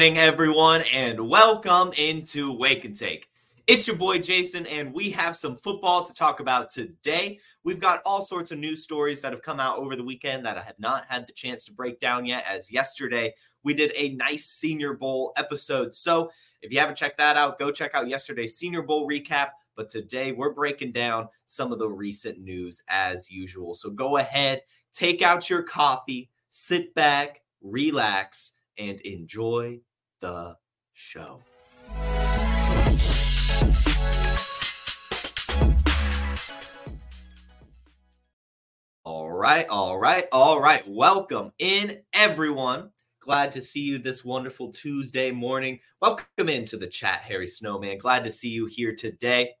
Morning, everyone, and welcome into Wake and Take. It's your boy Jason, and we have some football to talk about today. We've got all sorts of news stories that have come out over the weekend that I have not had the chance to break down yet, as yesterday we did a nice Senior Bowl episode. So if you haven't checked that out, go check out yesterday's Senior Bowl recap. But today we're breaking down some of the recent news as usual. So go ahead, take out your coffee, sit back, relax, and enjoy the show. All right, all right, all right. Welcome in, everyone. Glad to see you this wonderful Tuesday morning. Welcome into the chat, Harry Snowman. Glad to see you here today.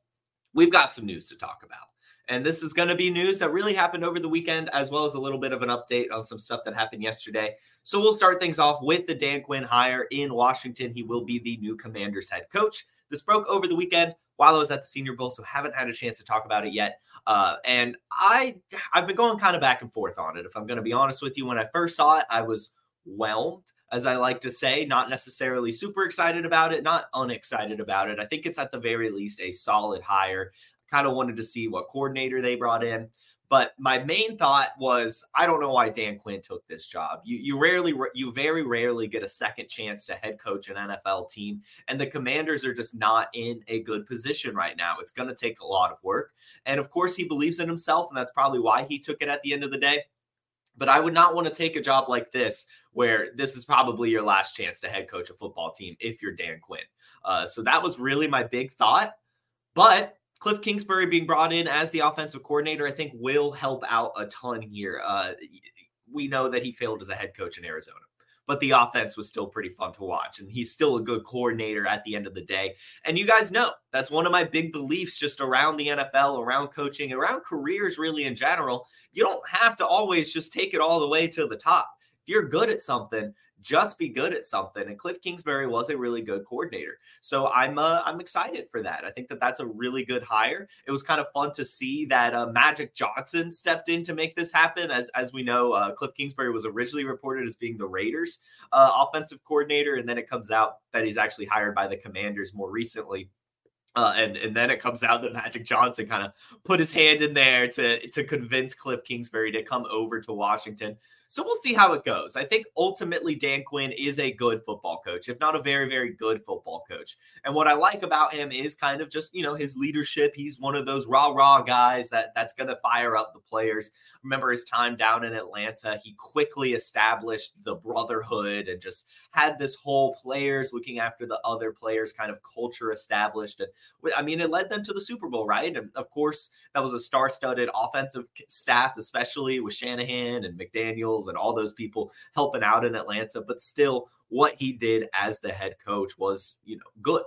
We've got some news to talk about. And this is going to be news that really happened over the weekend, as well as a little bit of an update on some stuff that happened yesterday. So we'll start things off with the Dan Quinn hire in Washington. He will be the new Commanders head coach. This broke over the weekend while I was at the Senior Bowl, so haven't had a chance to talk about it yet. Uh, and I, I've been going kind of back and forth on it. If I'm going to be honest with you, when I first saw it, I was whelmed, as I like to say, not necessarily super excited about it, not unexcited about it. I think it's at the very least a solid hire. Kind of wanted to see what coordinator they brought in. But my main thought was, I don't know why Dan Quinn took this job. You you rarely, you very rarely get a second chance to head coach an NFL team, and the Commanders are just not in a good position right now. It's going to take a lot of work, and of course, he believes in himself, and that's probably why he took it at the end of the day. But I would not want to take a job like this, where this is probably your last chance to head coach a football team if you're Dan Quinn. Uh, so that was really my big thought. But Kliff Kingsbury being brought in as the offensive coordinator, I think will help out a ton here. Uh, we know that he failed as a head coach in Arizona, but the offense was still pretty fun to watch. And he's still a good coordinator at the end of the day. And you guys know that's one of my big beliefs just around the NFL, around coaching, around careers, really in general. You don't have to always just take it all the way to the top. If you're good at something, just be good at something. And Kliff Kingsbury was a really good coordinator, so I'm uh, I'm excited for that. I think that that's a really good hire. It was kind of fun to see that uh, Magic Johnson stepped in to make this happen. As as we know, uh, Kliff Kingsbury was originally reported as being the Raiders' uh, offensive coordinator, and then it comes out that he's actually hired by the Commanders more recently. Uh, and and then it comes out that Magic Johnson kind of put his hand in there to to convince Kliff Kingsbury to come over to Washington. So we'll see how it goes. I think ultimately Dan Quinn is a good football coach, if not a very, very good football coach. And what I like about him is kind of just, you know, his leadership. He's one of those rah rah guys that that's going to fire up the players. Remember his time down in Atlanta, he quickly established the brotherhood and just had this whole players looking after the other players kind of culture established. And I mean, it led them to the Super Bowl, right? And of course, that was a star studded offensive staff, especially with Shanahan and McDaniels and all those people helping out in Atlanta. But still, what he did as the head coach was, you know, good,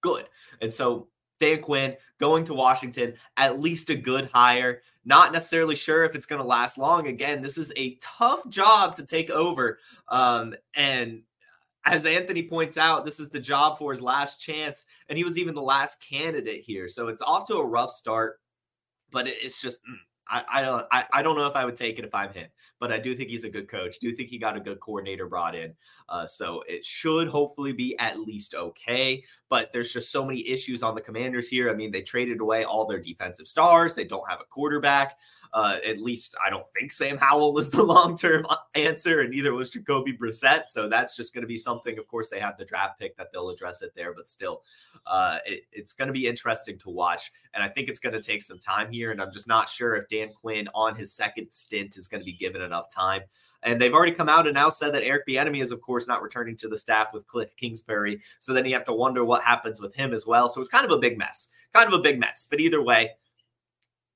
good. And so Dan Quinn going to Washington, at least a good hire. Not necessarily sure if it's going to last long. Again, this is a tough job to take over. Um, and as Anthony points out, this is the job for his last chance. And he was even the last candidate here. So it's off to a rough start, but it's just. Mm, I, I don't I, I don't know if I would take it if I'm him, but I do think he's a good coach. Do think he got a good coordinator brought in. Uh, so it should hopefully be at least okay. But there's just so many issues on the commanders here. I mean, they traded away all their defensive stars, they don't have a quarterback. Uh, at least I don't think Sam Howell was the long term answer, and neither was Jacoby Brissett. So that's just going to be something. Of course, they have the draft pick that they'll address it there, but still, uh, it, it's going to be interesting to watch. And I think it's going to take some time here. And I'm just not sure if Dan Quinn on his second stint is going to be given enough time. And they've already come out and now said that Eric Bieniemy is, of course, not returning to the staff with Kliff Kingsbury. So then you have to wonder what happens with him as well. So it's kind of a big mess, kind of a big mess. But either way,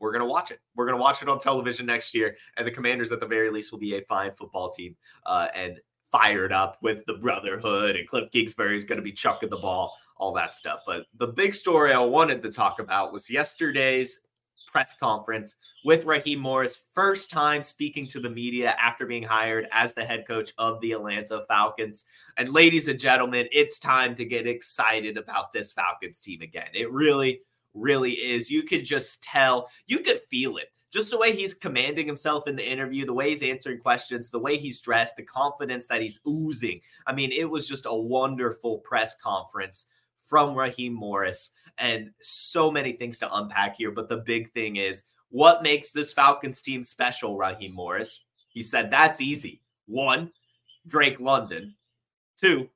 we're going to watch it. We're going to watch it on television next year. And the Commanders, at the very least, will be a fine football team uh, and fired up with the brotherhood. And Kliff Kingsbury is going to be chucking the ball, all that stuff. But the big story I wanted to talk about was yesterday's press conference with Raheem Morris, first time speaking to the media after being hired as the head coach of the Atlanta Falcons. And ladies and gentlemen, it's time to get excited about this Falcons team again. It really, really is. You could just tell, you could feel it. Just the way he's commanding himself in the interview, the way he's answering questions, the way he's dressed, the confidence that he's oozing. I mean, it was just a wonderful press conference from Raheem Morris and so many things to unpack here. But the big thing is what makes this Falcons team special, Raheem Morris? He said that's easy. One, Drake London. Two,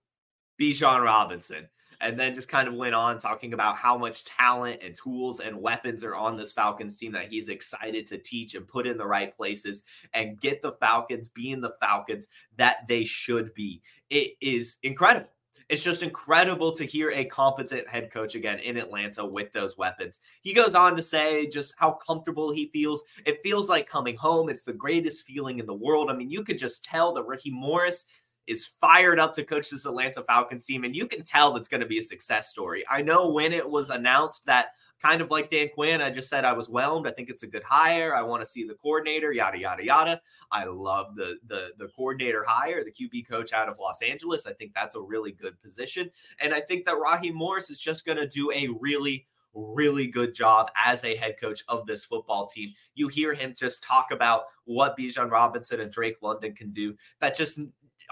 Bijan Robinson. And then just kind of went on talking about how much talent and tools and weapons are on this Falcons team that he's excited to teach and put in the right places and get the Falcons being the Falcons that they should be. It is incredible. It's just incredible to hear a competent head coach again in Atlanta with those weapons. He goes on to say just how comfortable he feels. It feels like coming home. It's the greatest feeling in the world. I mean, you could just tell that Ricky Morris is fired up to coach this Atlanta Falcons team, and you can tell that's going to be a success story. I know when it was announced that kind of like Dan Quinn, I just said I was whelmed. I think it's a good hire. I want to see the coordinator, yada yada yada. I love the the the coordinator hire, the QB coach out of Los Angeles. I think that's a really good position, and I think that Raheem Morris is just going to do a really really good job as a head coach of this football team. You hear him just talk about what Bijan Robinson and Drake London can do. That just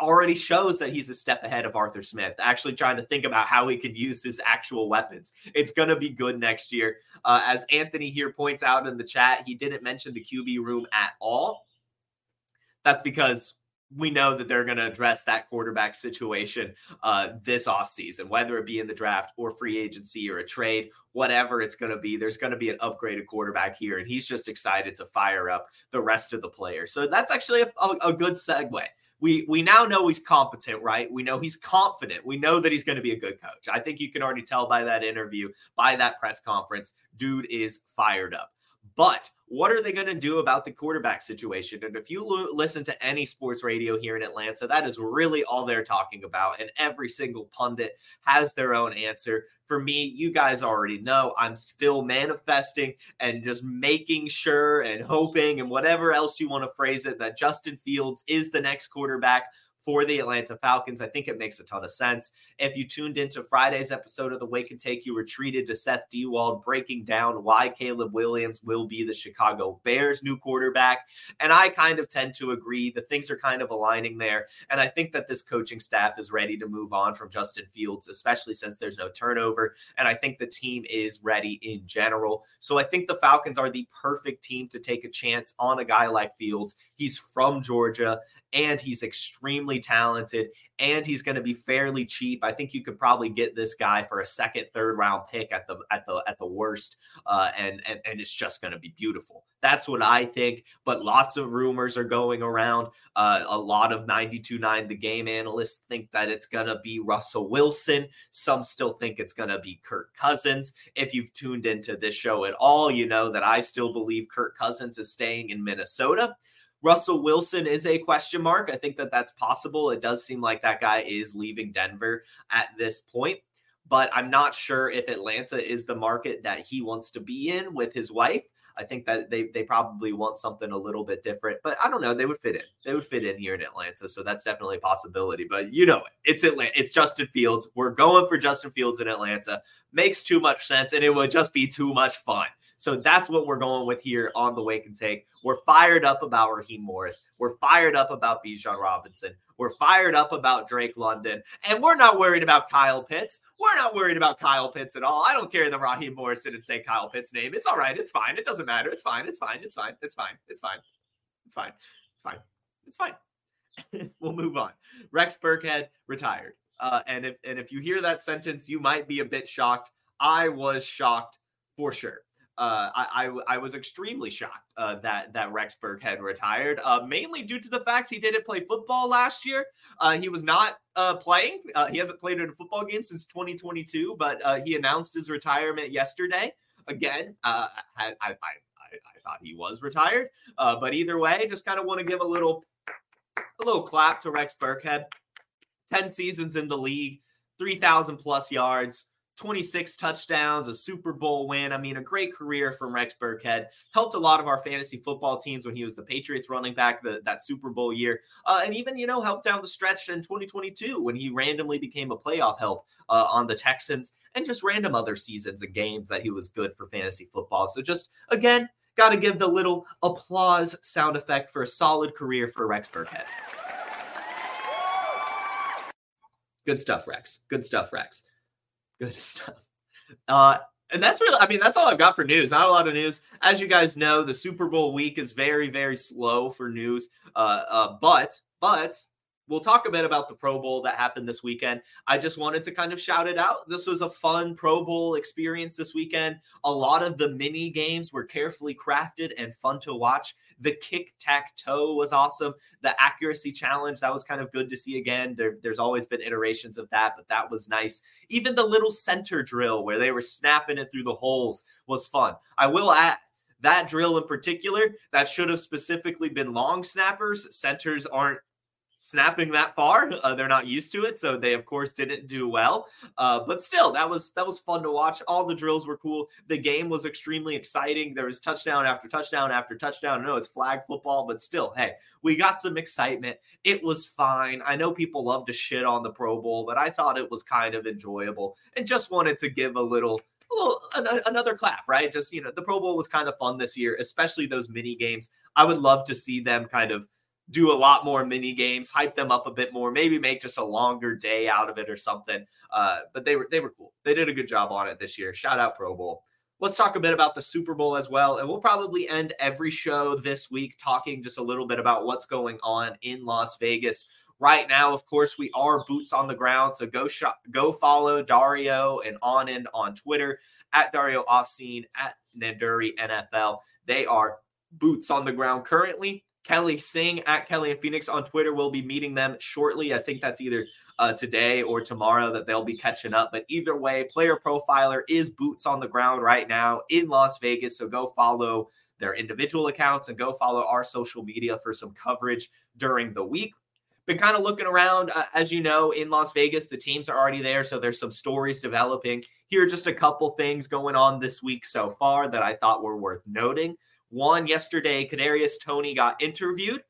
already shows that he's a step ahead of Arthur Smith, actually trying to think about how he could use his actual weapons. It's going to be good next year. Uh, as Anthony here points out in the chat, he didn't mention the QB room at all. That's because we know that they're going to address that quarterback situation uh, this offseason, whether it be in the draft or free agency or a trade, whatever it's going to be. There's going to be an upgraded quarterback here, and he's just excited to fire up the rest of the players. So that's actually a, a, a good segue we we now know he's competent, right? We know he's confident. We know that he's going to be a good coach. I think you can already tell by that interview, by that press conference, dude is fired up. But what are they going to do about the quarterback situation? And if you lo- listen to any sports radio here in Atlanta, that is really all they're talking about. And every single pundit has their own answer. For me, you guys already know I'm still manifesting and just making sure and hoping and whatever else you want to phrase it that Justin Fields is the next quarterback for the Atlanta Falcons. I think it makes a ton of sense. If you tuned into Friday's episode of The Wake and Take, you were treated to Seth Dewald breaking down why Caleb Williams will be the Chicago Bears' new quarterback. And I kind of tend to agree that things are kind of aligning there. And I think that this coaching staff is ready to move on from Justin Fields, especially since there's no turnover. And I think the team is ready in general. So I think the Falcons are the perfect team to take a chance on a guy like Fields. He's from Georgia and he's extremely talented and he's going to be fairly cheap. I think you could probably get this guy for a second, third round pick at the at the at the worst, uh, and and and it's just going to be beautiful. That's what I think. But lots of rumors are going around. Uh, a lot of 92.9 the game analysts think that it's going to be Russell Wilson. Some still think it's going to be Kirk Cousins. If you've tuned into this show at all, you know that I still believe Kirk Cousins is staying in Minnesota. Russell Wilson is a question mark. I think that that's possible. It does seem like that guy is leaving Denver at this point, but I'm not sure if Atlanta is the market that he wants to be in with his wife. I think that they they probably want something a little bit different, but I don't know. They would fit in. They would fit in here in Atlanta, so that's definitely a possibility. But you know, it. it's Atlanta. It's Justin Fields. We're going for Justin Fields in Atlanta. Makes too much sense, and it would just be too much fun. So that's what we're going with here on the Wake and Take. We're fired up about Raheem Morris. We're fired up about Bijan Robinson. We're fired up about Drake London. And we're not worried about Kyle Pitts. We're not worried about Kyle Pitts at all. I don't care that Raheem Morris didn't say Kyle Pitts' name. It's all right. It's fine. It doesn't matter. It's fine. It's fine. It's fine. It's fine. It's fine. It's fine. It's fine. It's fine. we'll move on. Rex Burkhead retired. Uh, and if and if you hear that sentence, you might be a bit shocked. I was shocked for sure. Uh, I, I, I was extremely shocked uh, that that Rex Burkhead retired, uh, mainly due to the fact he didn't play football last year. Uh, he was not uh, playing. He hasn't played in a football game since 2022, but he announced his retirement yesterday. Again, I, I, I, I, thought he was retired, but either way, just kind of want to give a little a little clap to Rex Burkhead. 10 seasons in the league, 3,000 plus yards, 26 touchdowns, a Super Bowl win. I mean, a great career from Rex Burkhead. Helped a lot of our fantasy football teams when he was the Patriots running back the, that Super Bowl year. Uh, and even, you know, helped down the stretch in 2022 when he randomly became a playoff help uh, on the Texans and just random other seasons and games that he was good for fantasy football. So just, again, got to give the little applause sound effect for a solid career for Rex Burkhead. Good stuff, Rex. Good stuff, Rex. Good stuff. Uh, and that's really, I mean, that's all I've got for news. Not a lot of news. As you guys know, the Super Bowl week is very, very slow for news. Uh, uh, but, but we'll talk a bit about the Pro Bowl that happened this weekend. I just wanted to kind of shout it out. This was a fun Pro Bowl experience this weekend. A lot of the mini games were carefully crafted and fun to watch. The kick tack toe was awesome. The accuracy challenge, that was kind of good to see again. There, there's always been iterations of that, but that was nice. Even the little center drill where they were snapping it through the holes was fun. I will add, that drill in particular, that should have specifically been long snappers. Centers aren't snapping that far. Uh, they're not used to it, so they of course didn't do well. Uh, but still, that was that was fun to watch. All the drills were cool. The game was extremely exciting. There was touchdown after touchdown after touchdown. I know it's flag football, but still, hey, we got some excitement. It was fine. I know people love to shit on the Pro Bowl, but I thought it was kind of enjoyable and just wanted to give a little a little another clap, right? Just you know, the Pro Bowl was kind of fun this year, especially those mini games. I would love to see them kind of do a lot more mini games, hype them up a bit more, maybe make just a longer day out of it or something. Uh, but they were they were cool. They did a good job on it this year. Shout out Pro Bowl. Let's talk a bit about the Super Bowl as well, and we'll probably end every show this week talking just a little bit about what's going on in Las Vegas right now. Of course, we are boots on the ground, so go shop, go follow Dario and on end on Twitter at Dario Offscene at Nanduri NFL. They are boots on the ground currently Kelly Singh at Kelly and Phoenix on Twitter. We'll be meeting them shortly. I think that's either uh, today or tomorrow that they'll be catching up. But either way, Player Profiler is boots on the ground right now in Las Vegas. So go follow their individual accounts and go follow our social media for some coverage during the week. Been kind of looking around, uh, as you know, in Las Vegas, the teams are already there. So there's some stories developing. Here are just a couple things going on this week so far that I thought were worth noting. One yesterday, Kadarius Toney got interviewed.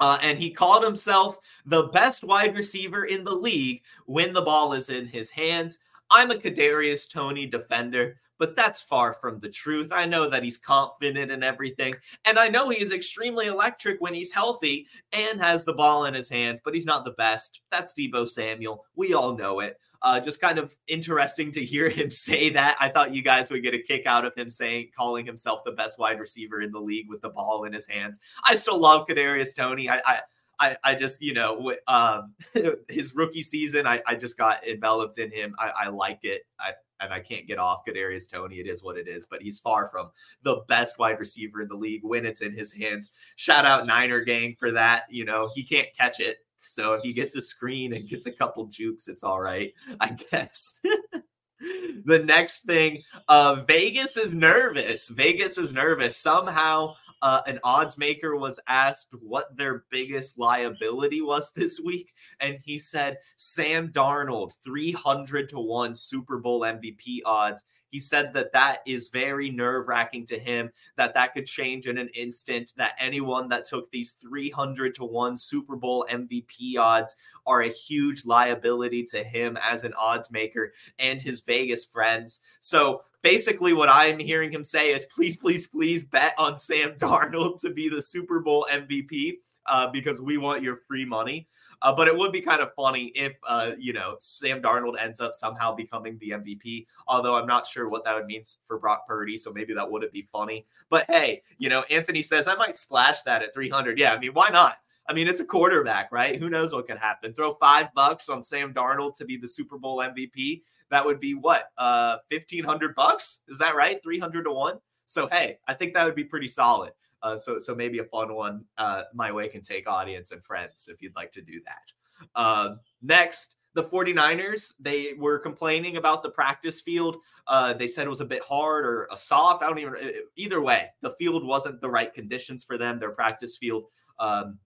Uh, and he called himself the best wide receiver in the league when the ball is in his hands. I'm a Kadarius Toney defender, but that's far from the truth. I know that he's confident in everything, and I know he's extremely electric when he's healthy and has the ball in his hands, but he's not the best. That's Deebo Samuel. We all know it. Uh, just kind of interesting to hear him say that. I thought you guys would get a kick out of him saying, calling himself the best wide receiver in the league with the ball in his hands. I still love Kadarius Toney. I, I I, I, just, you know, um, his rookie season, I, I just got enveloped in him. I, I like it. I, and I can't get off Kadarius Toney. It is what it is, but he's far from the best wide receiver in the league when it's in his hands. Shout out Niner gang for that. You know, he can't catch it. So if he gets a screen and gets a couple jukes, it's all right, I guess. the next thing, uh, Vegas is nervous. Vegas is nervous. Somehow, uh, an odds maker was asked what their biggest liability was this week, and he said Sam Darnold, 300 to 1 Super Bowl MVP odds. He said that that is very nerve wracking to him, that that could change in an instant, that anyone that took these 300 to 1 Super Bowl MVP odds are a huge liability to him as an odds maker and his Vegas friends. So basically, what I'm hearing him say is please, please, please bet on Sam Darnold to be the Super Bowl MVP uh, because we want your free money. Uh, but it would be kind of funny if, uh, you know, Sam Darnold ends up somehow becoming the MVP. Although I'm not sure what that would mean for Brock Purdy, so maybe that wouldn't be funny. But hey, you know, Anthony says I might splash that at 300. Yeah, I mean, why not? I mean, it's a quarterback, right? Who knows what could happen? Throw five bucks on Sam Darnold to be the Super Bowl MVP. That would be what? Uh, fifteen hundred bucks? Is that right? Three hundred to one. So hey, I think that would be pretty solid. Uh, so so maybe a fun one uh, my Wake and Take audience and friends if you'd like to do that. Uh, next, the 49ers, they were complaining about the practice field. Uh, they said it was a bit hard or a soft. I don't even either way, the field wasn't the right conditions for them, their practice field. Um,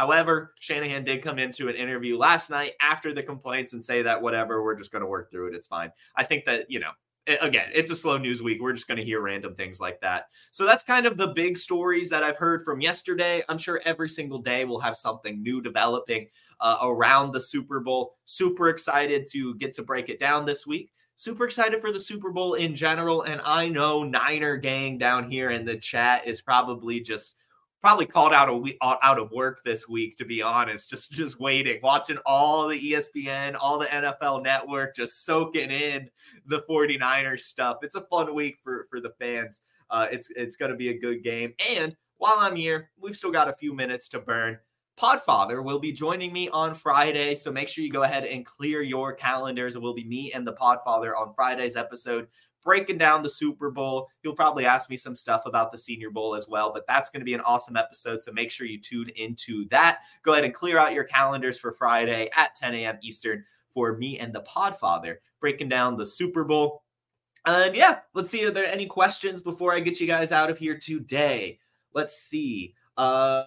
However, Shanahan did come into an interview last night after the complaints and say that whatever, we're just going to work through it. It's fine. I think that, you know, again, it's a slow news week. We're just going to hear random things like that. So that's kind of the big stories that I've heard from yesterday. I'm sure every single day we'll have something new developing uh, around the Super Bowl. Super excited to get to break it down this week. Super excited for the Super Bowl in general. And I know Niner gang down here in the chat is probably just probably called out a week out of work this week to be honest just just waiting watching all the espn all the nfl network just soaking in the 49ers stuff. It's a fun week for for the fans. Uh, it's it's going to be a good game. And while i'm here we've still got a few minutes to burn. Podfather will be joining me on friday so make sure you go ahead and clear your calendars. It will be me and the podfather on friday's episode breaking down the Super Bowl. He'll probably ask me some stuff about the Senior Bowl as well, but that's going to be an awesome episode. So make sure you tune into that. Go ahead and clear out your calendars for Friday at 10 a.m. Eastern for me and the Podfather breaking down the Super Bowl. And yeah, let's see. Are there are any questions before I get you guys out of here today? Let's see. Uh,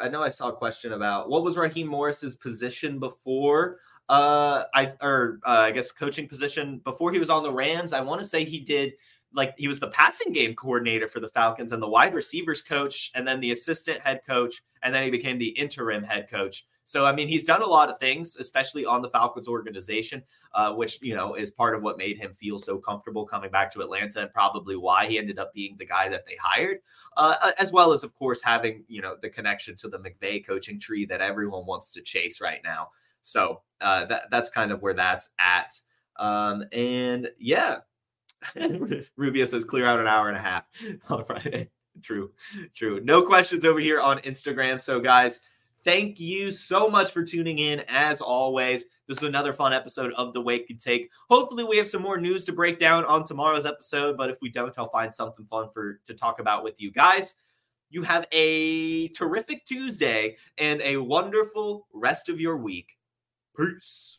I know I saw a question about what was Raheem Morris's position before uh I or uh, I guess coaching position before he was on the Rams. I want to say he did like he was the passing game coordinator for the Falcons and the wide receivers coach and then the assistant head coach and then he became the interim head coach. So I mean he's done a lot of things especially on the Falcons organization uh, which you know is part of what made him feel so comfortable coming back to Atlanta and probably why he ended up being the guy that they hired uh, as well as of course having you know the connection to the McVay coaching tree that everyone wants to chase right now. So uh, that that's kind of where that's at. Um, and yeah, Rubio says clear out an hour and a half on Friday. True, true. No questions over here on Instagram. So guys, thank you so much for tuning in. As always, this is another fun episode of the Wake and Take. Hopefully, we have some more news to break down on tomorrow's episode. But if we don't, I'll find something fun for to talk about with you guys. You have a terrific Tuesday and a wonderful rest of your week. Peace.